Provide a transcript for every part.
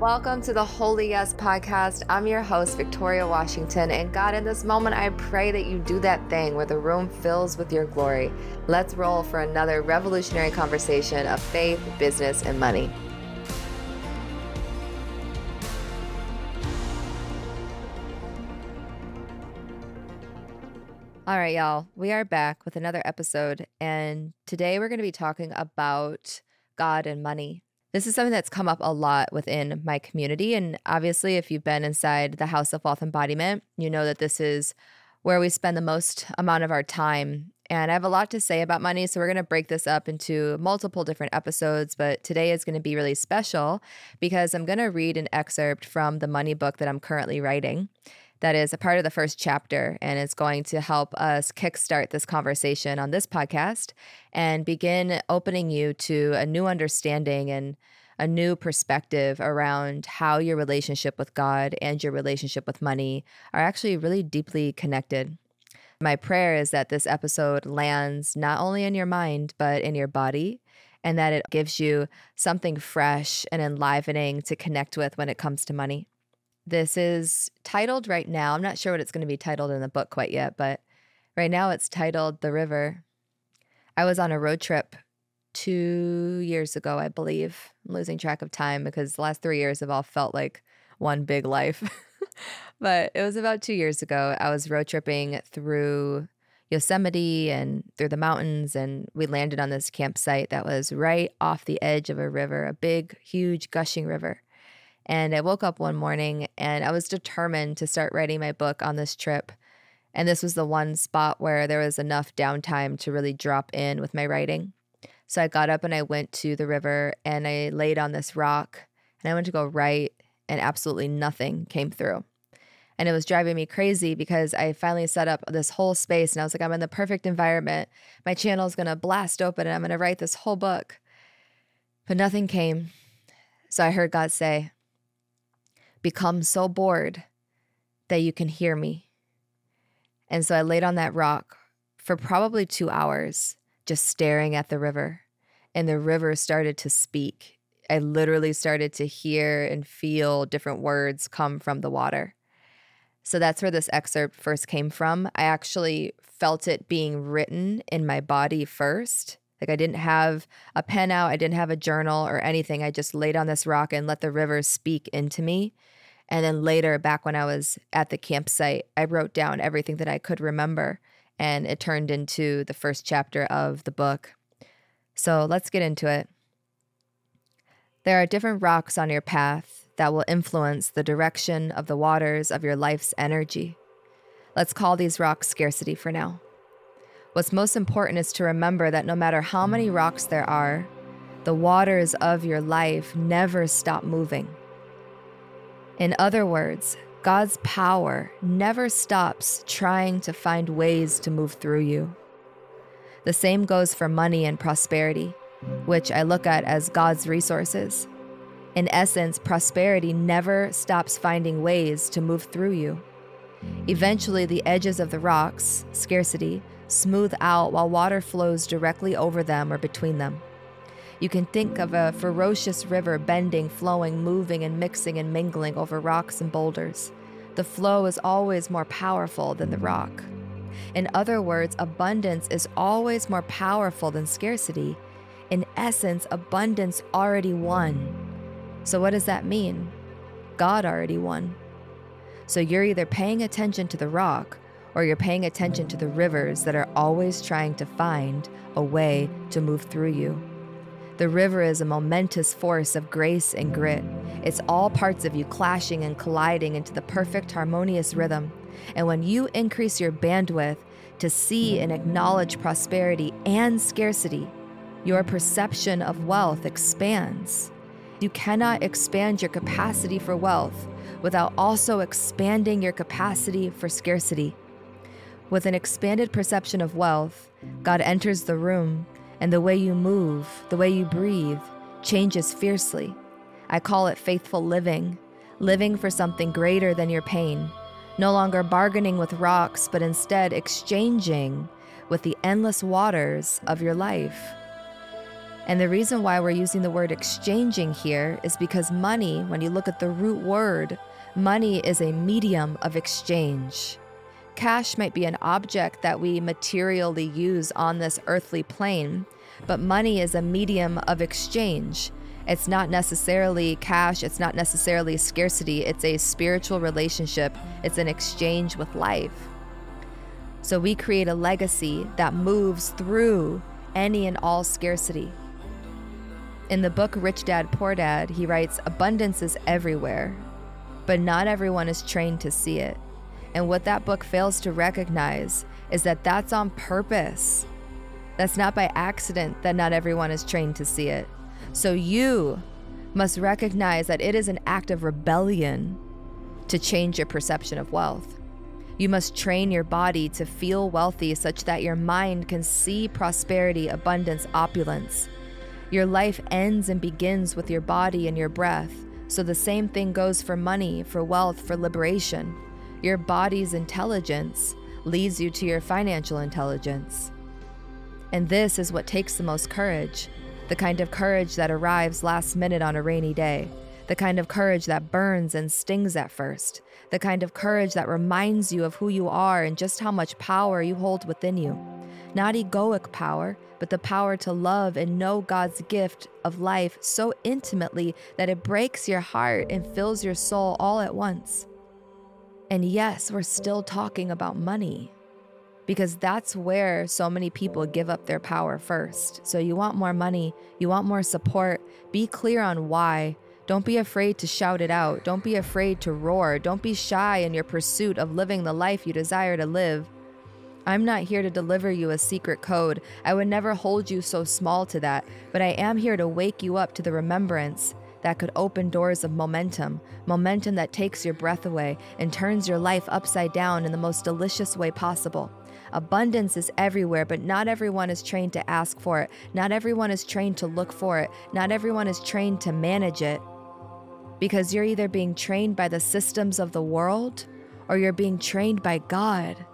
Welcome to the Holy Yes podcast. I'm your host, Victoria Washington. And God, in this moment, I pray that you do that thing where the room fills with your glory. Let's roll for another revolutionary conversation of faith, business, and money. All right, y'all, we are back with another episode. And today we're going to be talking about God and money. This is something that's come up a lot within my community. And obviously, if you've been inside the House of Wealth Embodiment, you know that this is where we spend the most amount of our time. And I have a lot to say about money. So we're going to break this up into multiple different episodes. But today is going to be really special because I'm going to read an excerpt from the money book that I'm currently writing that is a part of the first chapter and it's going to help us kickstart this conversation on this podcast and begin opening you to a new understanding and a new perspective around how your relationship with God and your relationship with money are actually really deeply connected. My prayer is that this episode lands not only in your mind, but in your body, and that it gives you something fresh and enlivening to connect with when it comes to money. This is titled right now. I'm not sure what it's going to be titled in the book quite yet, but right now it's titled The River. I was on a road trip two years ago, I believe. I'm losing track of time because the last three years have all felt like one big life. but it was about two years ago. I was road tripping through Yosemite and through the mountains, and we landed on this campsite that was right off the edge of a river, a big, huge, gushing river. And I woke up one morning and I was determined to start writing my book on this trip. And this was the one spot where there was enough downtime to really drop in with my writing. So I got up and I went to the river and I laid on this rock and I went to go write, and absolutely nothing came through. And it was driving me crazy because I finally set up this whole space and I was like, I'm in the perfect environment. My channel is going to blast open and I'm going to write this whole book. But nothing came. So I heard God say, become so bored that you can hear me. And so I laid on that rock for probably two hours, just staring at the river. And the river started to speak. I literally started to hear and feel different words come from the water. So that's where this excerpt first came from. I actually felt it being written in my body first. Like I didn't have a pen out, I didn't have a journal or anything. I just laid on this rock and let the river speak into me. And then later, back when I was at the campsite, I wrote down everything that I could remember, and it turned into the first chapter of the book. So let's get into it. There are different rocks on your path that will influence the direction of the waters of your life's energy. Let's call these rocks scarcity for now. What's most important is to remember that no matter how many rocks there are, the waters of your life never stop moving. In other words, God's power never stops trying to find ways to move through you. The same goes for money and prosperity, which I look at as God's resources. In essence, prosperity never stops finding ways to move through you. Eventually, the edges of the rocks, scarcity, smooth out while water flows directly over them or between them. You can think of a ferocious river bending, flowing, moving, and mixing and mingling over rocks and boulders. The flow is always more powerful than the rock. In other words, abundance is always more powerful than scarcity. In essence, abundance already won. So, what does that mean? God already won. So, you're either paying attention to the rock or you're paying attention to the rivers that are always trying to find a way to move through you. The river is a momentous force of grace and grit. It's all parts of you clashing and colliding into the perfect harmonious rhythm. And when you increase your bandwidth to see and acknowledge prosperity and scarcity, your perception of wealth expands. You cannot expand your capacity for wealth without also expanding your capacity for scarcity. With an expanded perception of wealth, God enters the room and the way you move, the way you breathe, changes fiercely. I call it faithful living, living for something greater than your pain, no longer bargaining with rocks, but instead exchanging with the endless waters of your life. And the reason why we're using the word exchanging here is because money, when you look at the root word, money is a medium of exchange. Cash might be an object that we materially use on this earthly plane, but money is a medium of exchange. It's not necessarily cash, it's not necessarily scarcity, it's a spiritual relationship, it's an exchange with life. So we create a legacy that moves through any and all scarcity. In the book Rich Dad Poor Dad, he writes Abundance is everywhere, but not everyone is trained to see it. And what that book fails to recognize is that that's on purpose. That's not by accident that not everyone is trained to see it. So you must recognize that it is an act of rebellion to change your perception of wealth. You must train your body to feel wealthy such that your mind can see prosperity, abundance, opulence. Your life ends and begins with your body and your breath. So the same thing goes for money, for wealth, for liberation. Your body's intelligence leads you to your financial intelligence. And this is what takes the most courage the kind of courage that arrives last minute on a rainy day, the kind of courage that burns and stings at first, the kind of courage that reminds you of who you are and just how much power you hold within you. Not egoic power, but the power to love and know God's gift of life so intimately that it breaks your heart and fills your soul all at once. And yes, we're still talking about money because that's where so many people give up their power first. So you want more money, you want more support, be clear on why. Don't be afraid to shout it out. Don't be afraid to roar. Don't be shy in your pursuit of living the life you desire to live. I'm not here to deliver you a secret code. I would never hold you so small to that, but I am here to wake you up to the remembrance that could open doors of momentum, momentum that takes your breath away and turns your life upside down in the most delicious way possible. Abundance is everywhere, but not everyone is trained to ask for it. Not everyone is trained to look for it. Not everyone is trained to manage it. Because you're either being trained by the systems of the world or you're being trained by God.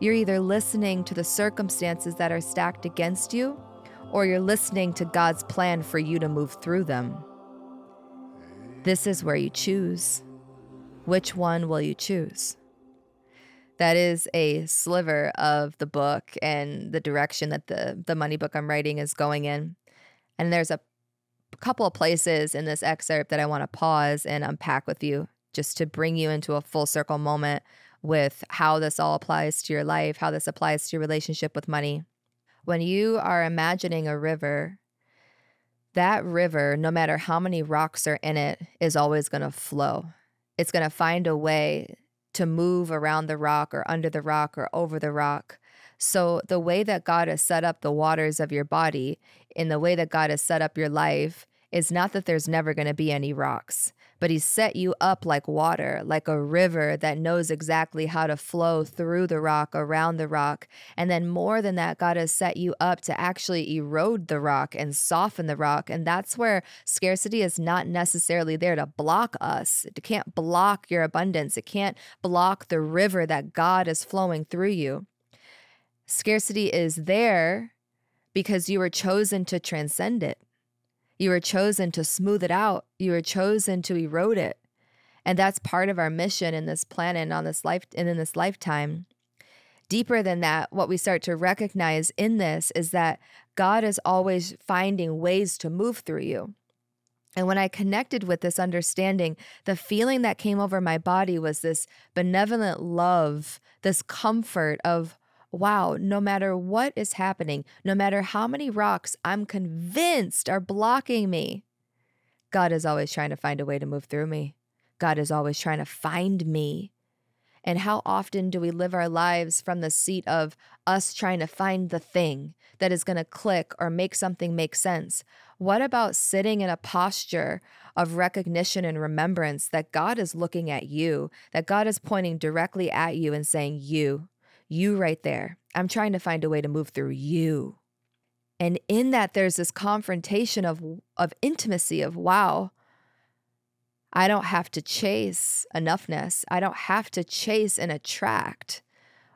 You're either listening to the circumstances that are stacked against you, or you're listening to God's plan for you to move through them. This is where you choose. Which one will you choose? That is a sliver of the book and the direction that the, the money book I'm writing is going in. And there's a couple of places in this excerpt that I want to pause and unpack with you just to bring you into a full circle moment with how this all applies to your life, how this applies to your relationship with money. When you are imagining a river, that river, no matter how many rocks are in it, is always going to flow. It's going to find a way to move around the rock or under the rock or over the rock. So, the way that God has set up the waters of your body, in the way that God has set up your life, is not that there's never going to be any rocks but He's set you up like water, like a river that knows exactly how to flow through the rock, around the rock. And then, more than that, God has set you up to actually erode the rock and soften the rock. And that's where scarcity is not necessarily there to block us. It can't block your abundance, it can't block the river that God is flowing through you. Scarcity is there because you were chosen to transcend it. You were chosen to smooth it out. You were chosen to erode it. And that's part of our mission in this planet and on this life and in this lifetime. Deeper than that, what we start to recognize in this is that God is always finding ways to move through you. And when I connected with this understanding, the feeling that came over my body was this benevolent love, this comfort of, wow, no matter what is happening, no matter how many rocks I'm convinced are blocking me, God is always trying to find a way to move through me. God is always trying to find me. And how often do we live our lives from the seat of us trying to find the thing that is going to click or make something make sense? What about sitting in a posture of recognition and remembrance that God is looking at you, that God is pointing directly at you and saying, You, you right there. I'm trying to find a way to move through you. And in that, there's this confrontation of, of intimacy of, wow, I don't have to chase enoughness. I don't have to chase and attract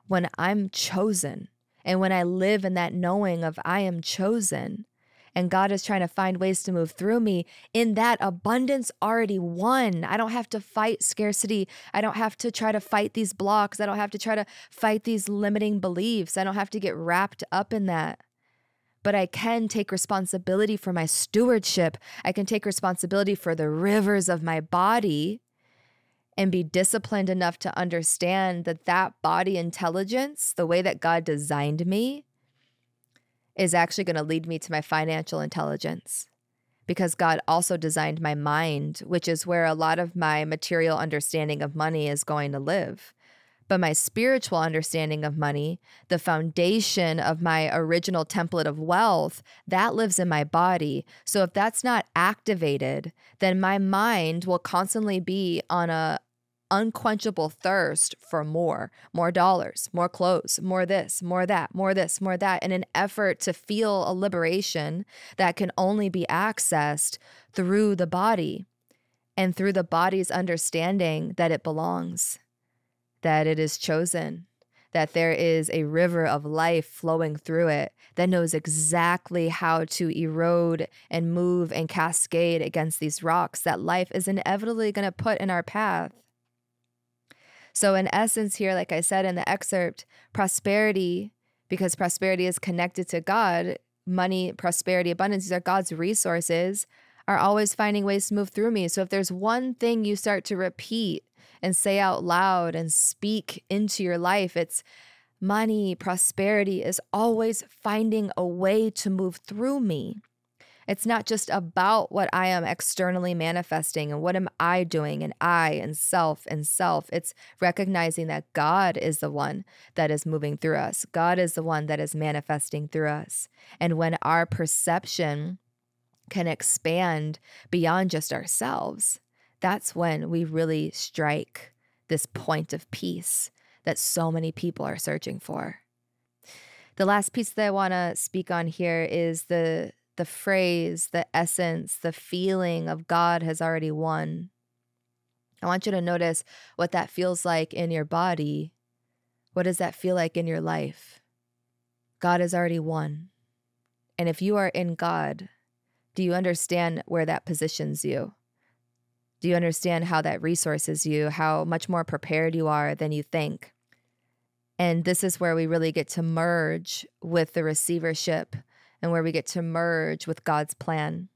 when I'm chosen. And when I live in that knowing of I am chosen, and God is trying to find ways to move through me, in that abundance already won. I don't have to fight scarcity. I don't have to try to fight these blocks. I don't have to try to fight these limiting beliefs. I don't have to get wrapped up in that. But I can take responsibility for my stewardship. I can take responsibility for the rivers of my body and be disciplined enough to understand that that body intelligence, the way that God designed me, is actually going to lead me to my financial intelligence because God also designed my mind, which is where a lot of my material understanding of money is going to live. But my spiritual understanding of money, the foundation of my original template of wealth, that lives in my body. So if that's not activated, then my mind will constantly be on a unquenchable thirst for more, more dollars, more clothes, more this, more that, more this, more that, in an effort to feel a liberation that can only be accessed through the body and through the body's understanding that it belongs, that it is chosen, that there is a river of life flowing through it that knows exactly how to erode and move and cascade against these rocks that life is inevitably going to put in our path. So, in essence, here, like I said in the excerpt, prosperity, because prosperity is connected to God, money, prosperity, abundance, these are God's resources, are always finding ways to move through me. So, if there's one thing you start to repeat and say out loud and speak into your life, it's money, prosperity is always finding a way to move through me. It's not just about what I am externally manifesting and what am I doing and I and self and self. It's recognizing that God is the one that is moving through us. God is the one that is manifesting through us. And when our perception can expand beyond just ourselves, that's when we really strike this point of peace that so many people are searching for. The last piece that I want to speak on here is the the phrase, the essence, the feeling of God has already won. I want you to notice what that feels like in your body. What does that feel like in your life? God has already won. And if you are in God, do you understand where that positions you? Do you understand how that resources you, how much more prepared you are than you think? And this is where we really get to merge with the receivership and where we get to merge with God's plan.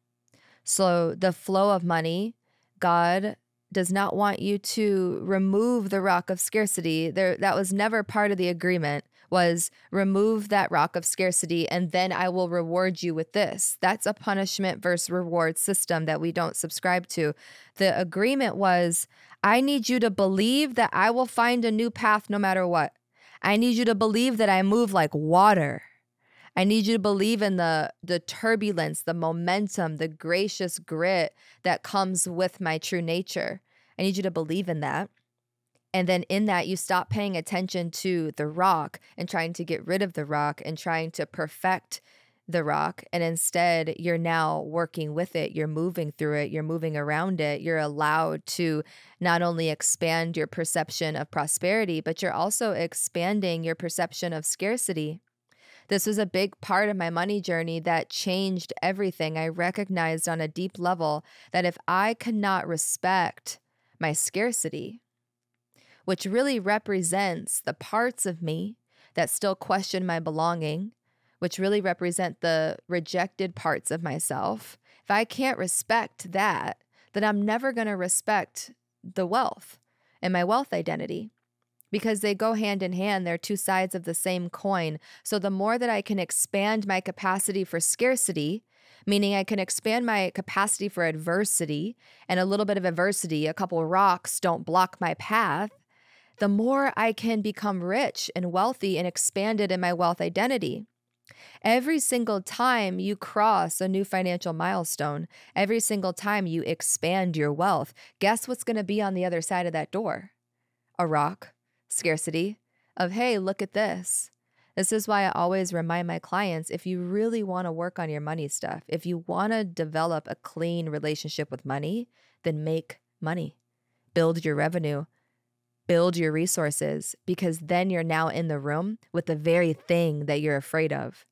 So, the flow of money, God does not want you to remove the rock of scarcity. There that was never part of the agreement was remove that rock of scarcity and then I will reward you with this. That's a punishment versus reward system that we don't subscribe to. The agreement was I need you to believe that I will find a new path no matter what. I need you to believe that I move like water. I need you to believe in the the turbulence, the momentum, the gracious grit that comes with my true nature. I need you to believe in that. And then in that, you stop paying attention to the rock and trying to get rid of the rock and trying to perfect the rock. And instead, you're now working with it. You're moving through it. You're moving around it. You're allowed to not only expand your perception of prosperity, but you're also expanding your perception of scarcity. This was a big part of my money journey that changed everything. I recognized on a deep level that if I cannot respect my scarcity, which really represents the parts of me that still question my belonging, which really represent the rejected parts of myself, if I can't respect that, then I'm never going to respect the wealth and my wealth identity because they go hand in hand. They're two sides of the same coin. So the more that I can expand my capacity for scarcity, meaning I can expand my capacity for adversity and a little bit of adversity, a couple rocks don't block my path, the more I can become rich and wealthy and expanded in my wealth identity. Every single time you cross a new financial milestone, every single time you expand your wealth, guess what's going to be on the other side of that door? A rock scarcity of, hey, look at this. This is why I always remind my clients if you really want to work on your money stuff, if you want to develop a clean relationship with money, then make money, build your revenue, build your resources, because then you're now in the room with the very thing that you're afraid of.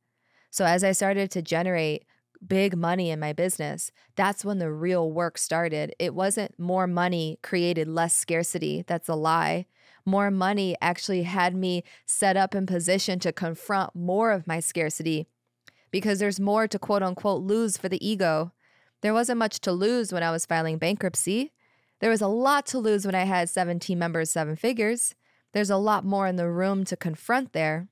So as I started to generate big money in my business, that's when the real work started. It wasn't more money created less scarcity. That's a lie. More money actually had me set up in position to confront more of my scarcity because there's more to quote unquote lose for the ego. There wasn't much to lose when I was filing bankruptcy. There was a lot to lose when I had 17 members, seven figures. There's a lot more in the room to confront there.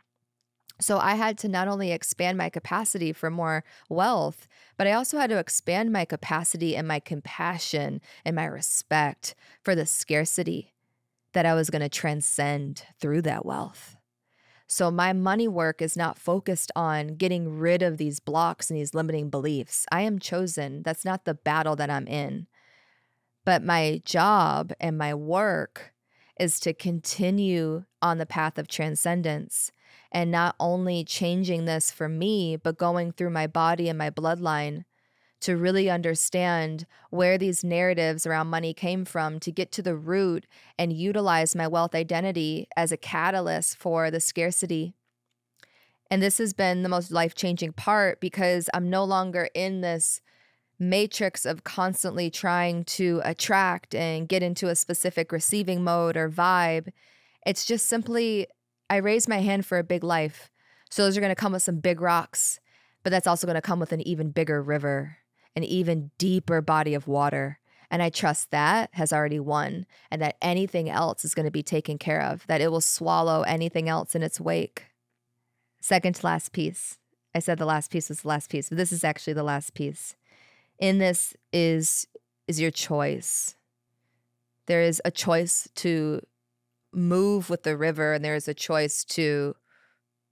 So I had to not only expand my capacity for more wealth, but I also had to expand my capacity and my compassion and my respect for the scarcity that I was going to transcend through that wealth. So my money work is not focused on getting rid of these blocks and these limiting beliefs. I am chosen. That's not the battle that I'm in. But my job and my work is to continue on the path of transcendence and not only changing this for me, but going through my body and my bloodline to really understand where these narratives around money came from, to get to the root and utilize my wealth identity as a catalyst for the scarcity. And this has been the most life changing part because I'm no longer in this matrix of constantly trying to attract and get into a specific receiving mode or vibe. It's just simply, I raise my hand for a big life. So those are going to come with some big rocks, but that's also going to come with an even bigger river, an even deeper body of water. And I trust that has already won and that anything else is going to be taken care of, that it will swallow anything else in its wake. Second to last piece. I said the last piece was the last piece, but this is actually the last piece in this is is your choice. There is a choice to move with the river and there is a choice to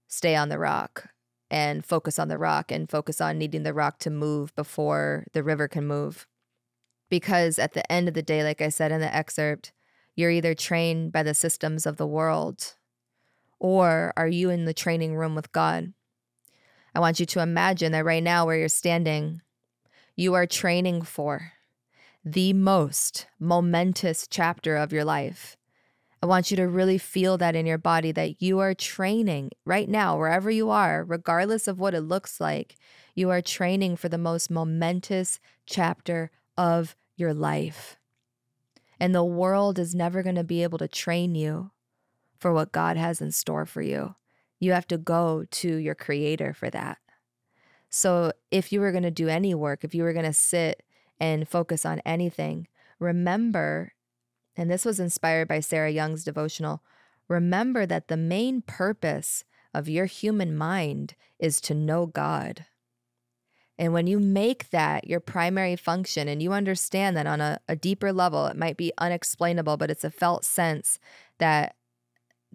stay on the rock and focus on the rock and focus on needing the rock to move before the river can move. Because at the end of the day, like I said in the excerpt, you're either trained by the systems of the world or are you in the training room with God? I want you to imagine that right now, where you're standing, you are training for the most momentous chapter of your life. I want you to really feel that in your body that you are training right now, wherever you are, regardless of what it looks like, you are training for the most momentous chapter of your life. And the world is never going to be able to train you for what God has in store for you. You have to go to your creator for that. So if you were going to do any work, if you were going to sit and focus on anything, remember, and this was inspired by Sarah Young's devotional, remember that the main purpose of your human mind is to know God. And when you make that your primary function and you understand that on a, a, deeper level, it might be unexplainable, but it's a felt sense that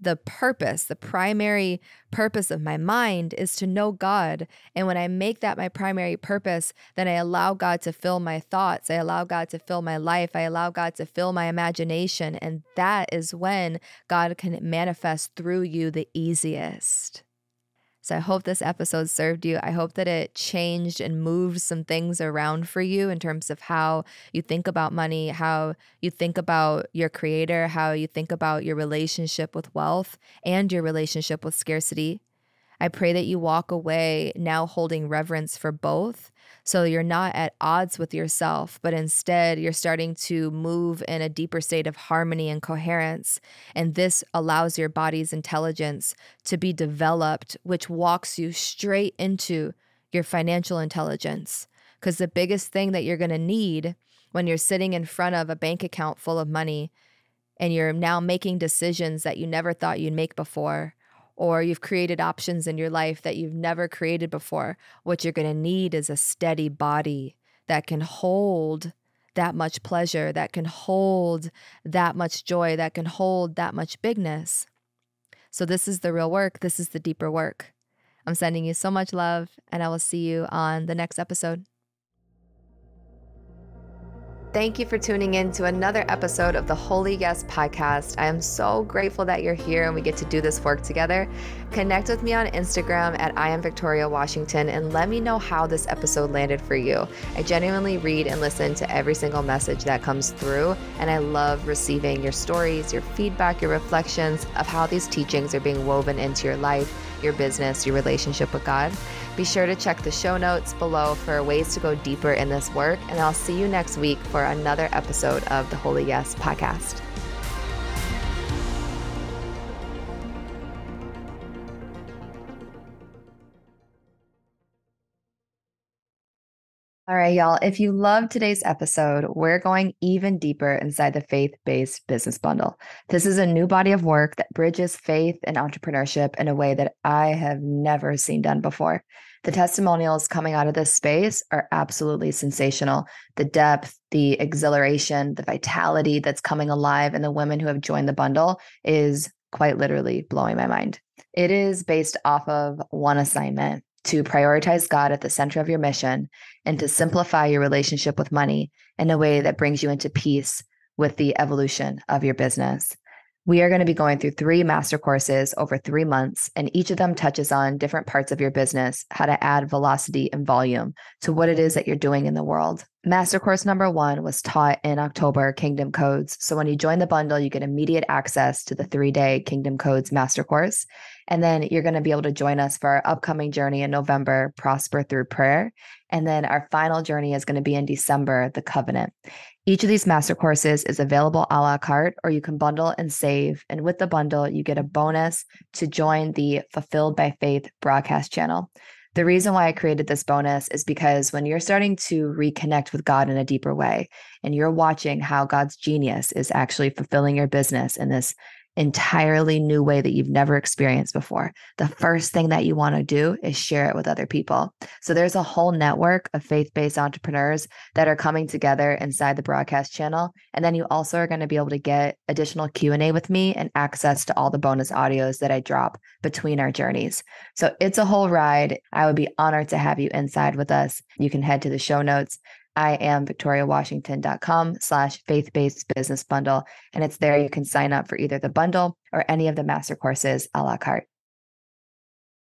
the purpose, the primary purpose of my mind is to know God. And when I make that my primary purpose, then I allow God to fill my thoughts. I allow God to fill my life. I allow God to fill my imagination. And that is when God can manifest through you the easiest. So I hope this episode served you. I hope that it changed and moved some things around for you in terms of how you think about money, how you think about your creator, how you think about your relationship with wealth and your relationship with scarcity. I pray that you walk away now holding reverence for both so you're not at odds with yourself, but instead you're starting to move in a deeper state of harmony and coherence. And this allows your body's intelligence to be developed, which walks you straight into your financial intelligence. Because the biggest thing that you're going to need when you're sitting in front of a bank account full of money and you're now making decisions that you never thought you'd make before or you've created options in your life that you've never created before, what you're going to need is a steady body that can hold that much pleasure, that can hold that much joy, that can hold that much bigness. So, this is the real work. This is the deeper work. I'm sending you so much love, and I will see you on the next episode. Thank you for tuning in to another episode of the Holy Yes podcast. I am so grateful that you're here and we get to do this work together. Connect with me on Instagram at I am Victoria Washington and let me know how this episode landed for you. I genuinely read and listen to every single message that comes through, and I love receiving your stories, your feedback, your reflections of how these teachings are being woven into your life, your business, your relationship with God. Be sure to check the show notes below for ways to go deeper in this work, and I'll see you next week for another episode of the Holy Yes podcast. All right, y'all. If you love today's episode, we're going even deeper inside the faith based business bundle. This is a new body of work that bridges faith and entrepreneurship in a way that I have never seen done before. The testimonials coming out of this space are absolutely sensational. The depth, the exhilaration, the vitality that's coming alive in the women who have joined the bundle is quite literally blowing my mind. It is based off of one assignment to prioritize God at the center of your mission and to simplify your relationship with money in a way that brings you into peace with the evolution of your business. We are going to be going through three master courses over three months, and each of them touches on different parts of your business, how to add velocity and volume to what it is that you're doing in the world. Master course number one was taught in October, Kingdom Codes. So when you join the bundle, you get immediate access to the three day Kingdom Codes master course. And then you're going to be able to join us for our upcoming journey in November, Prosper Through Prayer. And then our final journey is going to be in December, the Covenant. Each of these master courses is available a la carte, or you can bundle and save. And with the bundle, you get a bonus to join the Fulfilled by Faith broadcast channel. The reason why I created this bonus is because when you're starting to reconnect with God in a deeper way, and you're watching how God's genius is actually fulfilling your business in this entirely new way that you've never experienced before, the first thing that you want to do is share it with other people. So there's a whole network of faith-based entrepreneurs that are coming together inside the broadcast channel, and then you also are going to be able to get additional Q&A with me and access to all the bonus audios that I drop between our journeys. So it's a whole ride. I would be honored to have you inside with us. You can head to the show notes I am victoriawashington.com slash faith-based business bundle. And it's there you can sign up for either the bundle or any of the master courses a la carte.